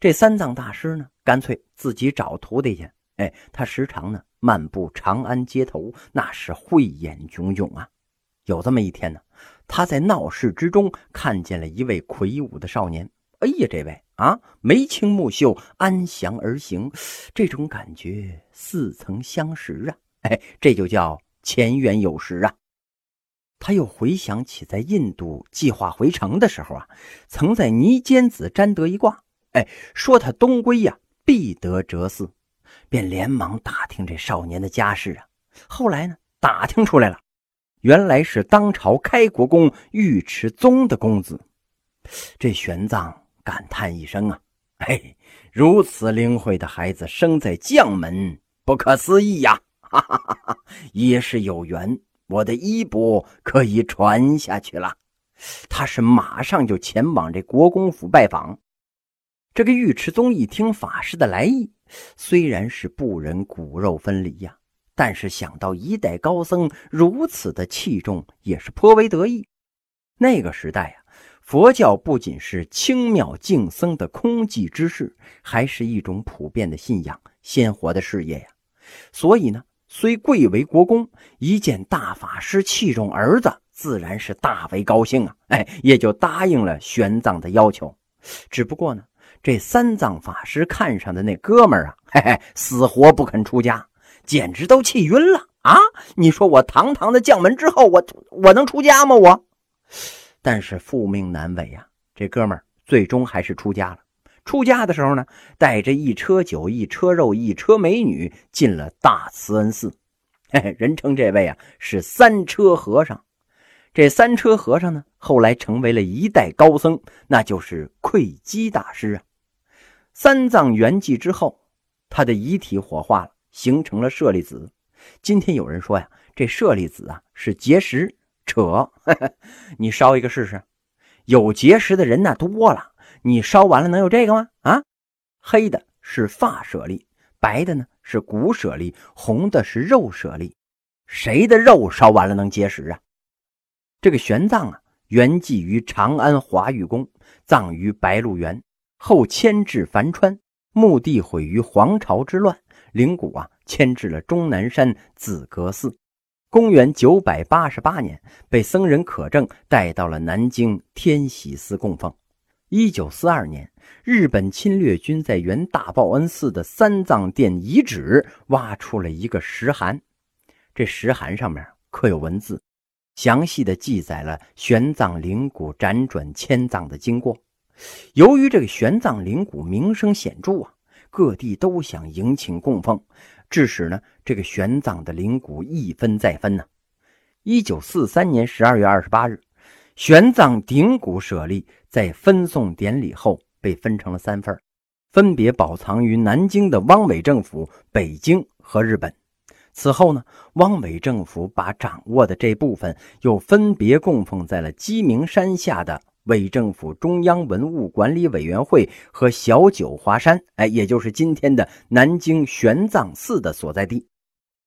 这三藏大师呢，干脆自己找徒弟去。哎，他时常呢漫步长安街头，那是慧眼炯炯啊。有这么一天呢，他在闹市之中看见了一位魁梧的少年。哎呀，这位啊，眉清目秀，安详而行，这种感觉似曾相识啊！哎，这就叫前缘有识啊！他又回想起在印度计划回城的时候啊，曾在泥尖子占得一卦，哎，说他东归呀必得哲嗣，便连忙打听这少年的家世啊。后来呢，打听出来了，原来是当朝开国公尉迟宗的公子。这玄奘。感叹一声啊，嘿，如此灵慧的孩子生在将门，不可思议呀！哈哈哈哈也是有缘，我的衣钵可以传下去了。他是马上就前往这国公府拜访。这个尉迟宗一听法师的来意，虽然是不忍骨肉分离呀，但是想到一代高僧如此的器重，也是颇为得意。那个时代呀。佛教不仅是清妙净僧的空寂之事，还是一种普遍的信仰、鲜活的事业呀。所以呢，虽贵为国公，一见大法师器重儿子，自然是大为高兴啊！哎，也就答应了玄奘的要求。只不过呢，这三藏法师看上的那哥们儿啊，嘿嘿，死活不肯出家，简直都气晕了啊！你说我堂堂的将门之后，我我能出家吗？我。但是父命难违呀，这哥们儿最终还是出家了。出家的时候呢，带着一车酒、一车肉、一车美女进了大慈恩寺。嘿嘿，人称这位啊是三车和尚。这三车和尚呢，后来成为了一代高僧，那就是慧基大师啊。三藏圆寂之后，他的遗体火化了，形成了舍利子。今天有人说呀，这舍利子啊是结石。扯，你烧一个试试。有结石的人那多了，你烧完了能有这个吗？啊，黑的是发舍利，白的呢是骨舍利，红的是肉舍利。谁的肉烧完了能结石啊？这个玄奘啊，原寄于长安华玉宫，葬于白鹿原，后迁至樊川，墓地毁于黄巢之乱，灵骨啊迁至了终南山紫阁寺。公元九百八十八年，被僧人可证带到了南京天喜寺供奉。一九四二年，日本侵略军在原大报恩寺的三藏殿遗址挖出了一个石函，这石函上面刻有文字，详细的记载了玄奘灵骨辗转迁葬的经过。由于这个玄奘灵骨名声显著啊，各地都想迎请供奉。致使呢，这个玄奘的灵骨一分再分呢。一九四三年十二月二十八日，玄奘顶骨舍利在分送典礼后被分成了三份，分别保藏于南京的汪伪政府、北京和日本。此后呢，汪伪政府把掌握的这部分又分别供奉在了鸡鸣山下的。伪政府中央文物管理委员会和小九华山，哎，也就是今天的南京玄奘寺的所在地。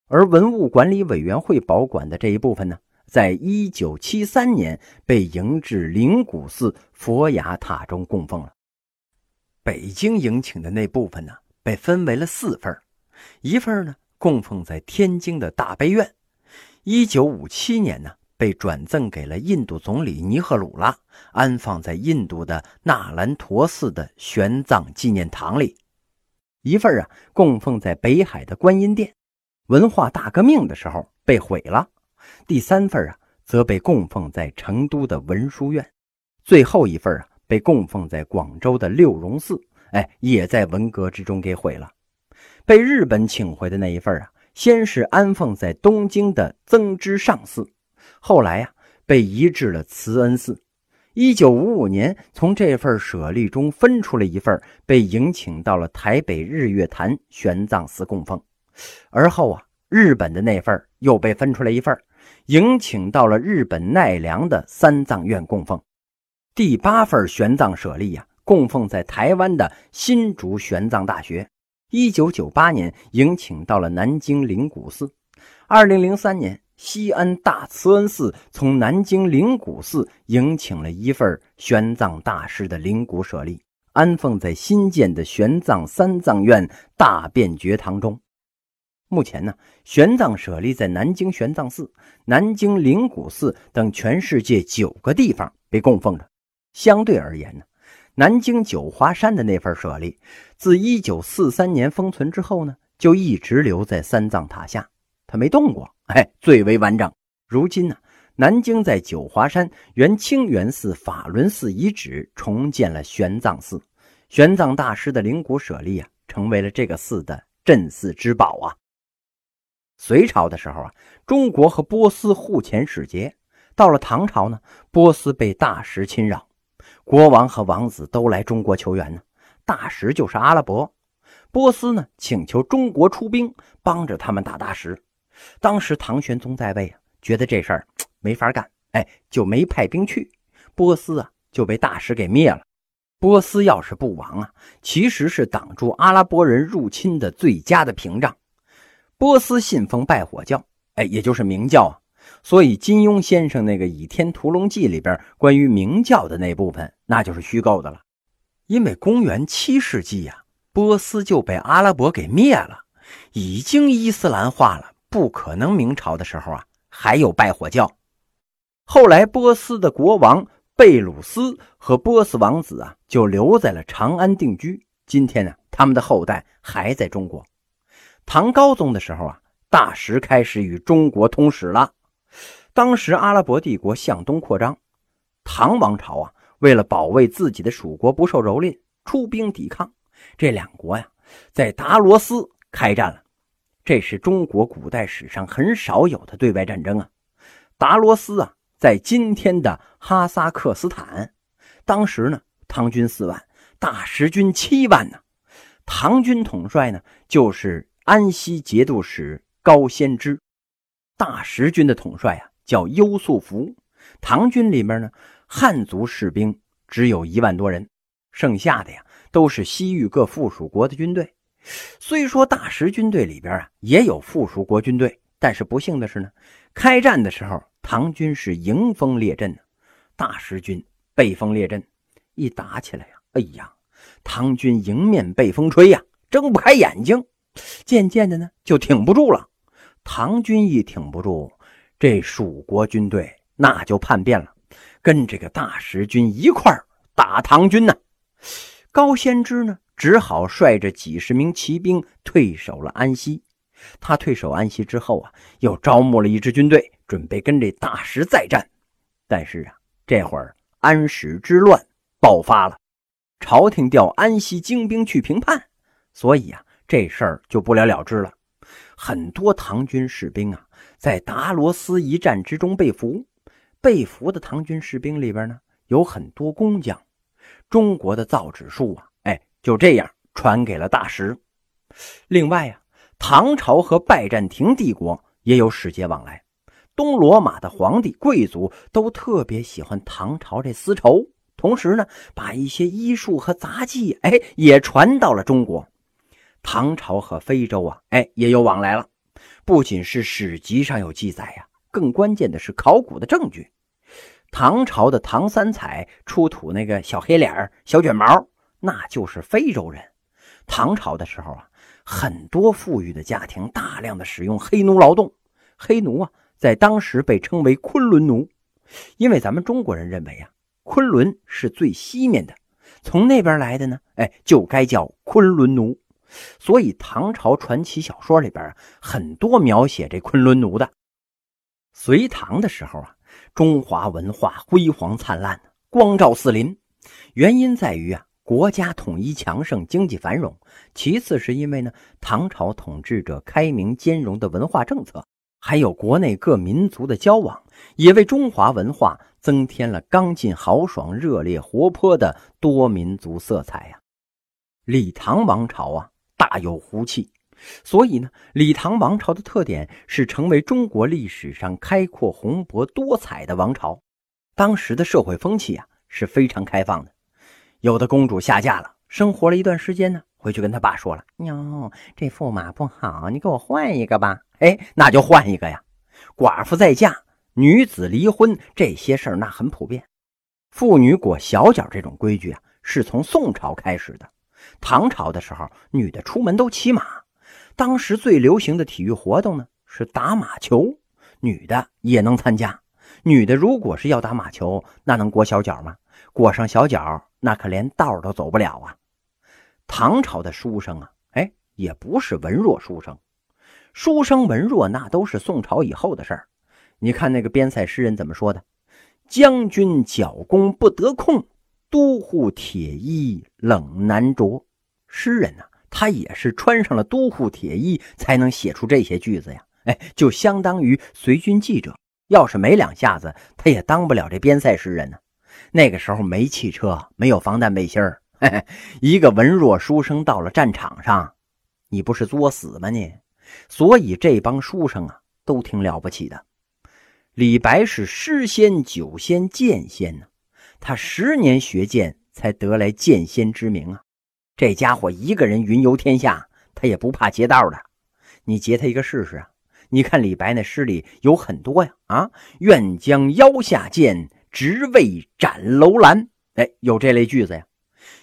而文物管理委员会保管的这一部分呢，在一九七三年被迎至灵谷寺佛牙塔中供奉了。北京迎请的那部分呢，被分为了四份一份呢供奉在天津的大悲院。一九五七年呢。被转赠给了印度总理尼赫鲁拉，安放在印度的纳兰陀寺的玄奘纪念堂里。一份啊，供奉在北海的观音殿，文化大革命的时候被毁了。第三份啊，则被供奉在成都的文殊院。最后一份啊，被供奉在广州的六榕寺，哎，也在文革之中给毁了。被日本请回的那一份啊，先是安放在东京的增之上寺。后来呀，被移至了慈恩寺。一九五五年，从这份舍利中分出了一份，被迎请到了台北日月潭玄奘寺供奉。而后啊，日本的那份又被分出来一份，迎请到了日本奈良的三藏院供奉。第八份玄奘舍利呀，供奉在台湾的新竹玄奘大学。一九九八年，迎请到了南京灵谷寺。二零零三年。西安大慈恩寺从南京灵谷寺迎请了一份玄奘大师的灵骨舍利，安放在新建的玄奘三藏院大便觉堂中。目前呢，玄奘舍利在南京玄奘寺、南京灵谷寺等全世界九个地方被供奉着。相对而言呢，南京九华山的那份舍利，自1943年封存之后呢，就一直留在三藏塔下，它没动过，哎，最为完整。如今呢，南京在九华山原清源寺法轮寺遗址重建了玄奘寺，玄奘大师的灵骨舍利啊，成为了这个寺的镇寺之宝啊。隋朝的时候啊，中国和波斯互遣使节。到了唐朝呢，波斯被大食侵扰，国王和王子都来中国求援呢。大食就是阿拉伯，波斯呢请求中国出兵帮着他们打大食。当时唐玄宗在位啊，觉得这事儿 没法干，哎，就没派兵去。波斯啊就被大使给灭了。波斯要是不亡啊，其实是挡住阿拉伯人入侵的最佳的屏障。波斯信奉拜火教，哎，也就是明教啊，所以金庸先生那个《倚天屠龙记》里边关于明教的那部分，那就是虚构的了。因为公元七世纪呀，波斯就被阿拉伯给灭了，已经伊斯兰化了，不可能明朝的时候啊还有拜火教。后来波斯的国王贝鲁斯和波斯王子啊就留在了长安定居，今天呢，他们的后代还在中国。唐高宗的时候啊，大食开始与中国通使了。当时阿拉伯帝国向东扩张，唐王朝啊，为了保卫自己的属国不受蹂躏，出兵抵抗。这两国呀，在达罗斯开战了。这是中国古代史上很少有的对外战争啊。达罗斯啊，在今天的哈萨克斯坦。当时呢，唐军四万，大食军七万呢。唐军统帅呢，就是。安西节度使高仙芝，大食军的统帅啊叫优素福。唐军里面呢，汉族士兵只有一万多人，剩下的呀都是西域各附属国的军队。虽说大食军队里边啊也有附属国军队，但是不幸的是呢，开战的时候唐军是迎风列阵，大食军背风列阵，一打起来呀，哎呀，唐军迎面被风吹呀，睁不开眼睛。渐渐的呢，就挺不住了。唐军一挺不住，这蜀国军队那就叛变了，跟这个大食军一块打唐军呢。高仙芝呢，只好率着几十名骑兵退守了安西。他退守安西之后啊，又招募了一支军队，准备跟这大石再战。但是啊，这会儿安史之乱爆发了，朝廷调安西精兵去平叛，所以啊。这事儿就不了了之了，很多唐军士兵啊，在达罗斯一战之中被俘。被俘的唐军士兵里边呢，有很多工匠。中国的造纸术啊，就这样传给了大石。另外啊，唐朝和拜占庭帝国也有使节往来。东罗马的皇帝、贵族都特别喜欢唐朝这丝绸，同时呢，把一些医术和杂技，哎，也传到了中国。唐朝和非洲啊，哎，也有往来了。不仅是史籍上有记载呀，更关键的是考古的证据。唐朝的唐三彩出土那个小黑脸小卷毛，那就是非洲人。唐朝的时候啊，很多富裕的家庭大量的使用黑奴劳动。黑奴啊，在当时被称为昆仑奴，因为咱们中国人认为啊，昆仑是最西面的，从那边来的呢，哎，就该叫昆仑奴。所以，唐朝传奇小说里边啊很多描写这昆仑奴的。隋唐的时候啊，中华文化辉煌灿烂，光照四邻。原因在于啊，国家统一强盛，经济繁荣。其次是因为呢，唐朝统治者开明兼容的文化政策，还有国内各民族的交往，也为中华文化增添了刚劲、豪爽、热烈、活泼的多民族色彩呀。李唐王朝啊。大有胡气，所以呢，李唐王朝的特点是成为中国历史上开阔、宏博、多彩的王朝。当时的社会风气啊是非常开放的。有的公主下嫁了，生活了一段时间呢，回去跟他爸说了：“哟，这驸马不好，你给我换一个吧。”哎，那就换一个呀。寡妇再嫁，女子离婚，这些事儿那很普遍。妇女裹小脚这种规矩啊，是从宋朝开始的。唐朝的时候，女的出门都骑马。当时最流行的体育活动呢是打马球，女的也能参加。女的如果是要打马球，那能裹小脚吗？裹上小脚，那可连道都走不了啊。唐朝的书生啊，哎，也不是文弱书生，书生文弱那都是宋朝以后的事儿。你看那个边塞诗人怎么说的：“将军角弓不得控，都护铁衣冷难着。”诗人呢，他也是穿上了都护铁衣才能写出这些句子呀。哎，就相当于随军记者，要是没两下子，他也当不了这边塞诗人呢。那个时候没汽车，没有防弹背心儿。一个文弱书生到了战场上，你不是作死吗？你，所以这帮书生啊，都挺了不起的。李白是诗仙、酒仙、剑仙呢，他十年学剑才得来剑仙之名啊。这家伙一个人云游天下，他也不怕劫道的。你劫他一个试试啊？你看李白那诗里有很多呀，啊，愿将腰下剑，直为斩楼兰。哎，有这类句子呀。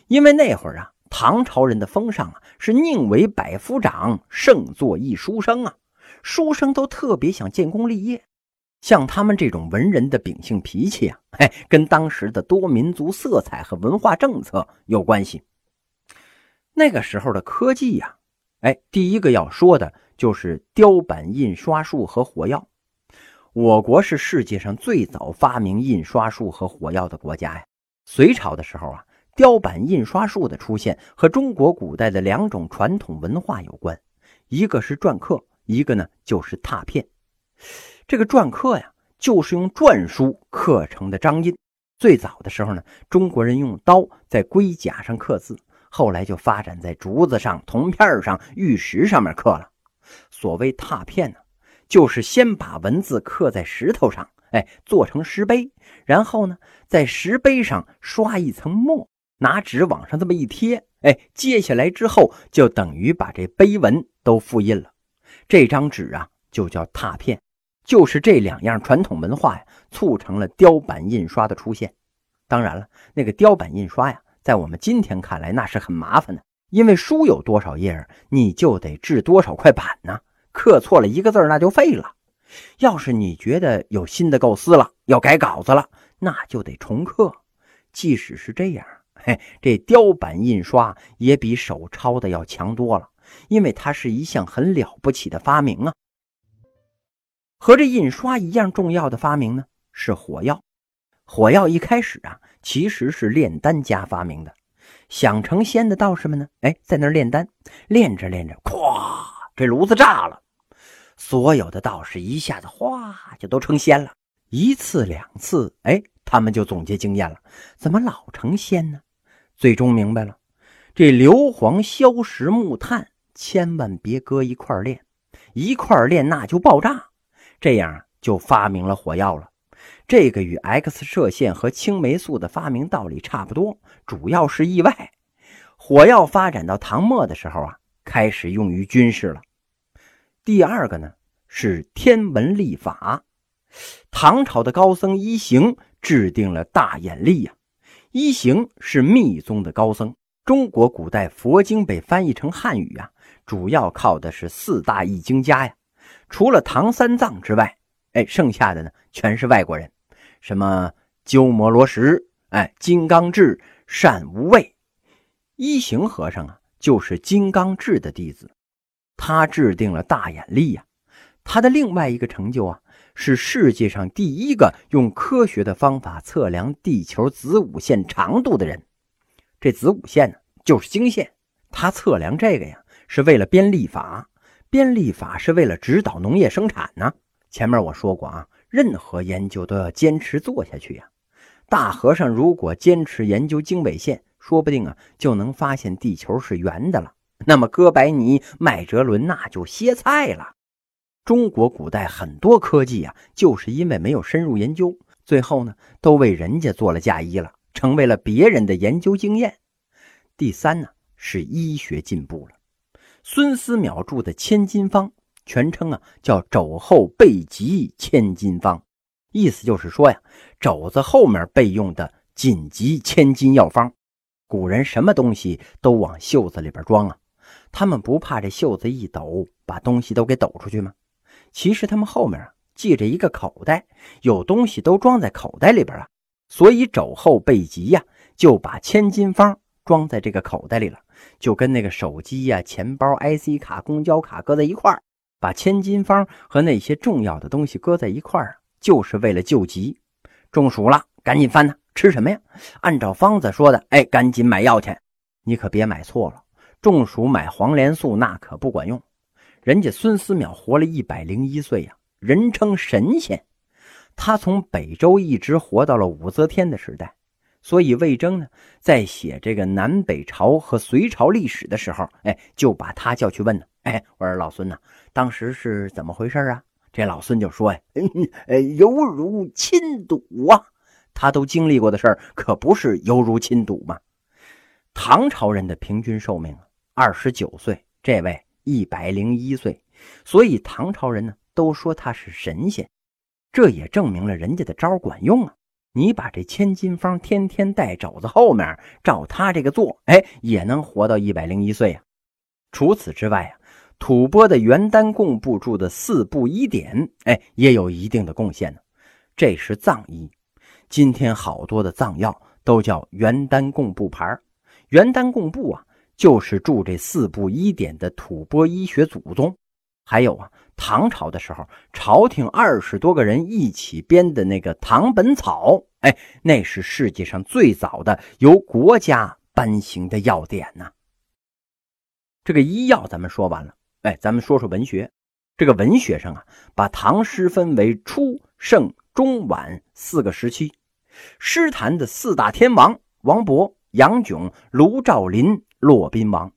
因为那会儿啊，唐朝人的风尚啊是宁为百夫长，胜作一书生啊。书生都特别想建功立业，像他们这种文人的秉性脾气啊，哎，跟当时的多民族色彩和文化政策有关系。那个时候的科技呀，哎，第一个要说的就是雕版印刷术和火药。我国是世界上最早发明印刷术和火药的国家呀。隋朝的时候啊。雕版印刷术的出现和中国古代的两种传统文化有关，一个是篆刻，一个呢就是拓片。这个篆刻呀，就是用篆书刻成的章印。最早的时候呢，中国人用刀在龟甲上刻字，后来就发展在竹子上、铜片上、玉石上面刻了。所谓拓片呢，就是先把文字刻在石头上，哎，做成石碑，然后呢，在石碑上刷一层墨。拿纸往上这么一贴，哎，接下来之后就等于把这碑文都复印了。这张纸啊，就叫拓片。就是这两样传统文化呀，促成了雕版印刷的出现。当然了，那个雕版印刷呀，在我们今天看来那是很麻烦的，因为书有多少页，你就得制多少块板呢？刻错了一个字那就废了。要是你觉得有新的构思了，要改稿子了，那就得重刻。即使是这样。嘿，这雕版印刷也比手抄的要强多了，因为它是一项很了不起的发明啊。和这印刷一样重要的发明呢，是火药。火药一开始啊，其实是炼丹家发明的。想成仙的道士们呢，哎，在那炼丹，炼着炼着，咵，这炉子炸了，所有的道士一下子哗就都成仙了。一次两次，哎，他们就总结经验了，怎么老成仙呢？最终明白了，这硫磺、硝石、木炭千万别搁一块炼，一块炼那就爆炸。这样就发明了火药了。这个与 X 射线和青霉素的发明道理差不多，主要是意外。火药发展到唐末的时候啊，开始用于军事了。第二个呢是天文历法，唐朝的高僧一行制定了大眼历呀。一行是密宗的高僧。中国古代佛经被翻译成汉语啊，主要靠的是四大译经家呀。除了唐三藏之外，哎，剩下的呢全是外国人，什么鸠摩罗什、哎金刚智、善无畏。一行和尚啊，就是金刚智的弟子，他制定了大眼力呀。他的另外一个成就啊。是世界上第一个用科学的方法测量地球子午线长度的人。这子午线呢，就是经线。他测量这个呀，是为了编历法。编历法是为了指导农业生产呢。前面我说过啊，任何研究都要坚持做下去呀。大和尚如果坚持研究经纬线，说不定啊，就能发现地球是圆的了。那么哥白尼、麦哲伦那就歇菜了。中国古代很多科技啊，就是因为没有深入研究，最后呢，都为人家做了嫁衣了，成为了别人的研究经验。第三呢，是医学进步了。孙思邈著的《千金方》，全称啊叫《肘后备急千金方》，意思就是说呀，肘子后面备用的紧急千金药方。古人什么东西都往袖子里边装啊，他们不怕这袖子一抖把东西都给抖出去吗？其实他们后面啊系着一个口袋，有东西都装在口袋里边啊，所以肘后备急呀，就把千金方装在这个口袋里了，就跟那个手机呀、钱包、IC 卡、公交卡搁在一块儿，把千金方和那些重要的东西搁在一块儿，就是为了救急。中暑了，赶紧翻呐！吃什么呀？按照方子说的，哎，赶紧买药去。你可别买错了，中暑买黄连素那可不管用。人家孙思邈活了一百零一岁呀，人称神仙。他从北周一直活到了武则天的时代，所以魏征呢，在写这个南北朝和隋朝历史的时候，哎，就把他叫去问呢。哎，我说老孙呐，当时是怎么回事啊？这老孙就说呀，犹如亲睹啊。他都经历过的事儿，可不是犹如亲睹吗？唐朝人的平均寿命啊二十九岁，这位一百零一岁，所以唐朝人呢都说他是神仙，这也证明了人家的招管用啊！你把这千金方天天带肘子后面，照他这个做，哎，也能活到一百零一岁啊！除此之外啊，吐蕃的元丹贡部著的《四部医典》，哎，也有一定的贡献呢。这是藏医。今天好多的藏药都叫元丹贡布牌元丹贡布啊，就是著这四部医典的吐蕃医学祖宗。还有啊，唐朝的时候，朝廷二十多个人一起编的那个《唐本草》，哎，那是世界上最早的由国家颁行的药典呐。这个医药咱们说完了，哎，咱们说说文学。这个文学上啊，把唐诗分为初、盛、中、晚四个时期。诗坛的四大天王王勃、杨炯、卢照邻、骆宾王，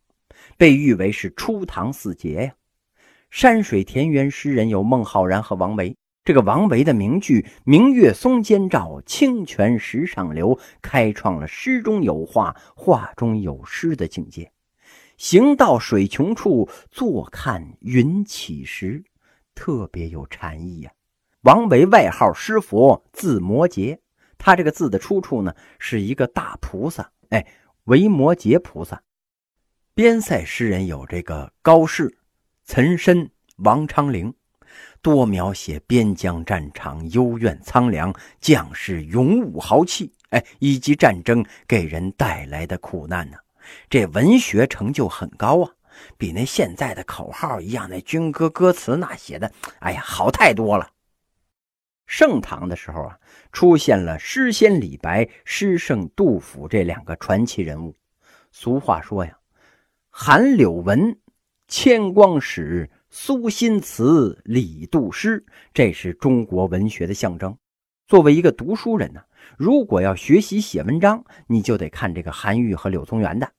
被誉为是初唐四杰呀。山水田园诗人有孟浩然和王维。这个王维的名句“明月松间照，清泉石上流”，开创了诗中有画，画中有诗的境界。行到水穷处，坐看云起时，特别有禅意呀。王维外号诗佛，字摩诘。他这个字的出处呢，是一个大菩萨，哎，维摩诘菩萨。边塞诗人有这个高适、岑参、王昌龄，多描写边疆战场幽怨苍凉，将士勇武豪气，哎，以及战争给人带来的苦难呢。这文学成就很高啊，比那现在的口号一样，那军歌歌词那写的，哎呀，好太多了。盛唐的时候啊，出现了诗仙李白、诗圣杜甫这两个传奇人物。俗话说呀：“韩柳文，千光史；苏辛词，李杜诗。”这是中国文学的象征。作为一个读书人呢，如果要学习写文章，你就得看这个韩愈和柳宗元的。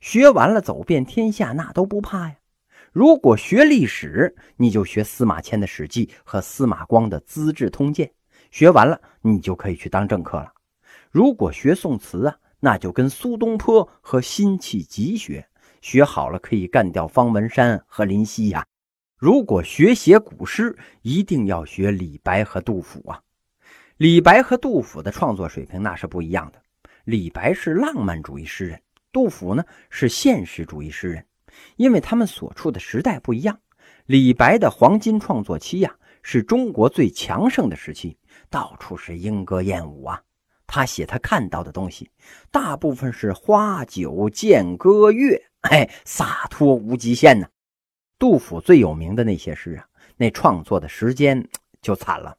学完了，走遍天下那都不怕呀。如果学历史，你就学司马迁的《史记》和司马光的《资治通鉴》，学完了你就可以去当政客了。如果学宋词啊，那就跟苏东坡和辛弃疾学，学好了可以干掉方文山和林夕呀。如果学写古诗，一定要学李白和杜甫啊。李白和杜甫的创作水平那是不一样的，李白是浪漫主义诗人，杜甫呢是现实主义诗人。因为他们所处的时代不一样，李白的黄金创作期呀，是中国最强盛的时期，到处是莺歌燕舞啊。他写他看到的东西，大部分是花酒剑歌乐，哎，洒脱无极限呢。杜甫最有名的那些诗啊，那创作的时间就惨了，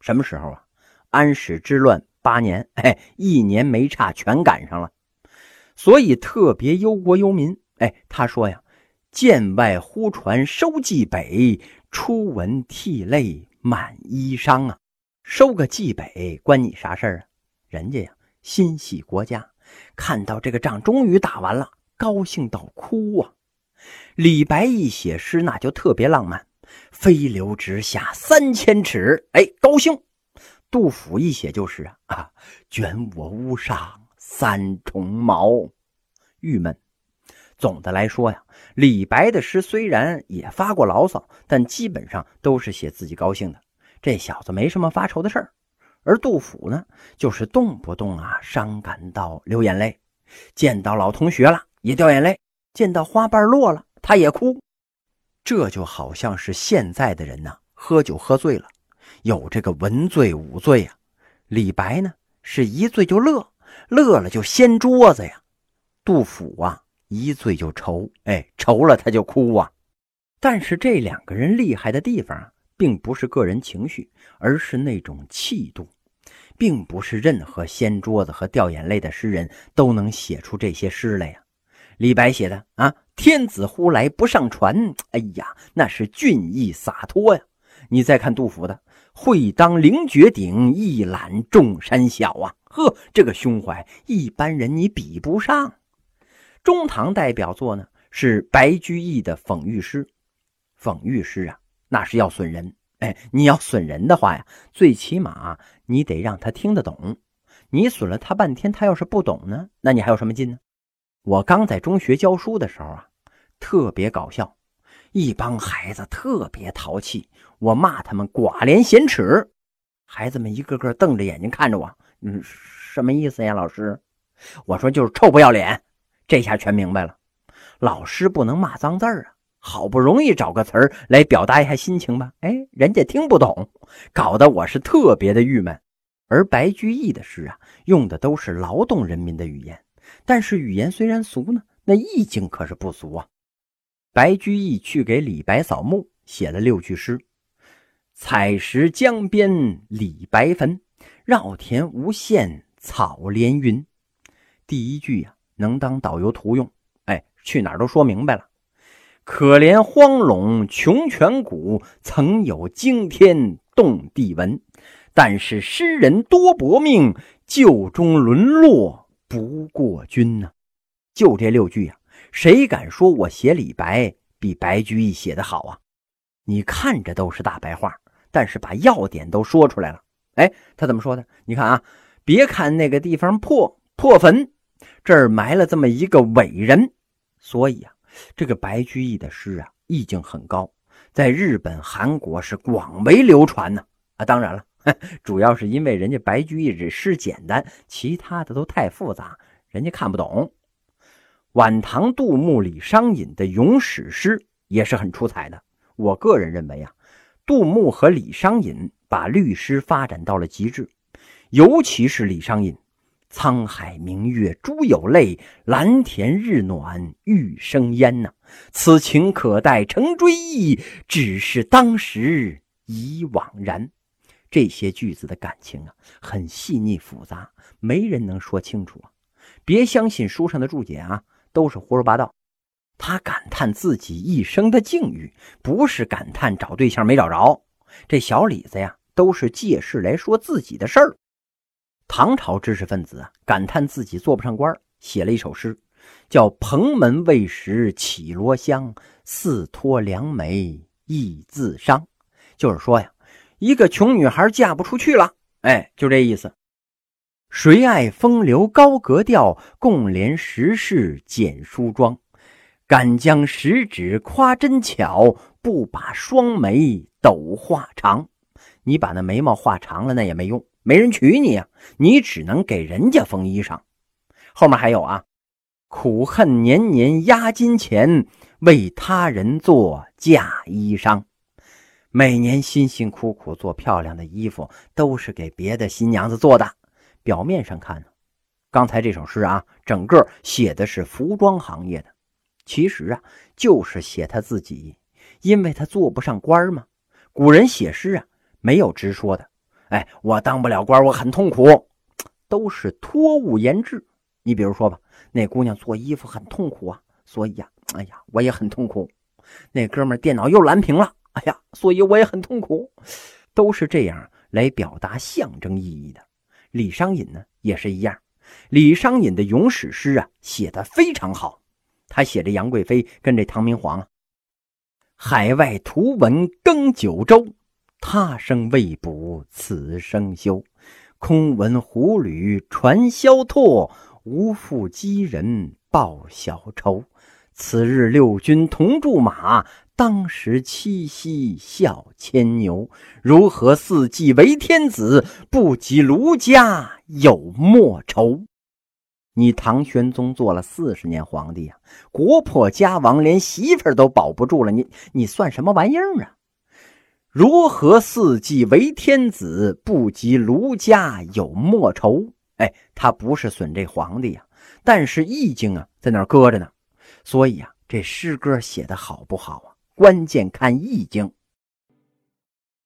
什么时候啊？安史之乱八年，哎，一年没差，全赶上了，所以特别忧国忧民。哎，他说呀：“剑外忽传收蓟北，初闻涕泪满衣裳啊！收个蓟北关你啥事儿啊？人家呀心系国家，看到这个仗终于打完了，高兴到哭啊！李白一写诗那就特别浪漫，飞流直下三千尺，哎，高兴。杜甫一写就是啊，卷我屋上三重茅，郁闷。”总的来说呀，李白的诗虽然也发过牢骚，但基本上都是写自己高兴的。这小子没什么发愁的事儿。而杜甫呢，就是动不动啊伤感到流眼泪。见到老同学了也掉眼泪，见到花瓣落了他也哭。这就好像是现在的人呐，喝酒喝醉了，有这个文醉武醉呀。李白呢是一醉就乐，乐了就掀桌子呀。杜甫啊一醉就愁，哎，愁了他就哭啊。但是这两个人厉害的地方啊，并不是个人情绪，而是那种气度，并不是任何掀桌子和掉眼泪的诗人都能写出这些诗来呀。李白写的啊，“天子呼来不上船”，哎呀，那是俊逸洒脱呀。你再看杜甫的“会当凌绝顶，一览众山小”啊，呵，这个胸怀一般人你比不上。中唐代表作呢是白居易的讽喻诗。讽喻诗啊，那是要损人。哎，你要损人的话呀，最起码你得让他听得懂。你损了他半天，他要是不懂呢，那你还有什么劲呢？我刚在中学教书的时候啊，特别搞笑，一帮孩子特别淘气，我骂他们寡廉鲜耻，孩子们一个个瞪着眼睛看着我，嗯，什么意思呀，老师？我说就是臭不要脸。这下全明白了，老师不能骂脏字啊。好不容易找个词儿来表达一下心情吧，哎，人家听不懂，搞得我是特别的郁闷。而白居易的诗啊，用的都是劳动人民的语言，但是语言虽然俗呢，那意境可是不俗啊。白居易去给李白扫墓，写了六句诗：“采石江边李白坟，绕田无限草连云。”第一句呀，能当导游图用，哎，去哪儿都说明白了。可怜荒陇穷泉谷，曾有惊天动地文。但是诗人多薄命，旧中沦落不过君呢。就这六句呀，谁敢说我写李白比白居易写的好啊？你看着都是大白话，但是把要点都说出来了。哎，他怎么说的？你看啊，别看那个地方破破坟，这儿埋了这么一个伟人，所以啊。这个白居易的诗啊，意境很高，在日本、韩国是广为流传呢。啊，当然了，主要是因为人家白居易这诗简单，其他的都太复杂，人家看不懂。晚唐杜牧、李商隐的咏史诗也是很出彩的。我个人认为啊，杜牧和李商隐把律诗发展到了极致，尤其是李商隐。沧海明月珠有泪，蓝田日暖玉生烟呐。此情可待成追忆，只是当时已惘然。这些句子的感情啊，很细腻复杂，没人能说清楚啊。别相信书上的注解啊，都是胡说八道。他感叹自己一生的境遇，不是感叹找对象没找着。这小李子呀，都是借势来说自己的事儿。唐朝知识分子啊，感叹自己做不上官，写了一首诗，叫《蓬门未识绮罗香，似托良媒亦自伤》。就是说呀，一个穷女孩嫁不出去了，哎，就这意思。谁爱风流高格调，共怜时事简梳妆。敢将十指夸针巧，不把双眉斗画长。你把那眉毛画长了，那也没用。没人娶你呀，你只能给人家缝衣裳。后面还有啊，苦恨年年压金钱，为他人做嫁衣裳。每年辛辛苦苦做漂亮的衣服，都是给别的新娘子做的。表面上看呢，刚才这首诗啊，整个写的是服装行业的，其实啊，就是写他自己，因为他做不上官嘛。古人写诗啊，没有直说的。哎，我当不了官，我很痛苦，都是托物言志。你比如说吧，那姑娘做衣服很痛苦啊，所以呀，哎呀，我也很痛苦。那哥们电脑又蓝屏了，哎呀，所以我也很痛苦。都是这样来表达象征意义的。李商隐呢也是一样，李商隐的咏史诗啊写的非常好，他写着杨贵妃跟这唐明皇啊，海外图闻更九州。他生未卜，此生休。空闻胡旅传萧拓，无复击人报小仇。此日六军同驻马，当时七夕笑牵牛。如何四季为天子？不及卢家有莫愁。你唐玄宗做了四十年皇帝呀，国破家亡，连媳妇儿都保不住了，你你算什么玩意儿啊？如何四季为天子，不及卢家有莫愁？哎，他不是损这皇帝呀，但是意境啊在那儿搁着呢。所以啊，这诗歌写的好不好啊，关键看易经。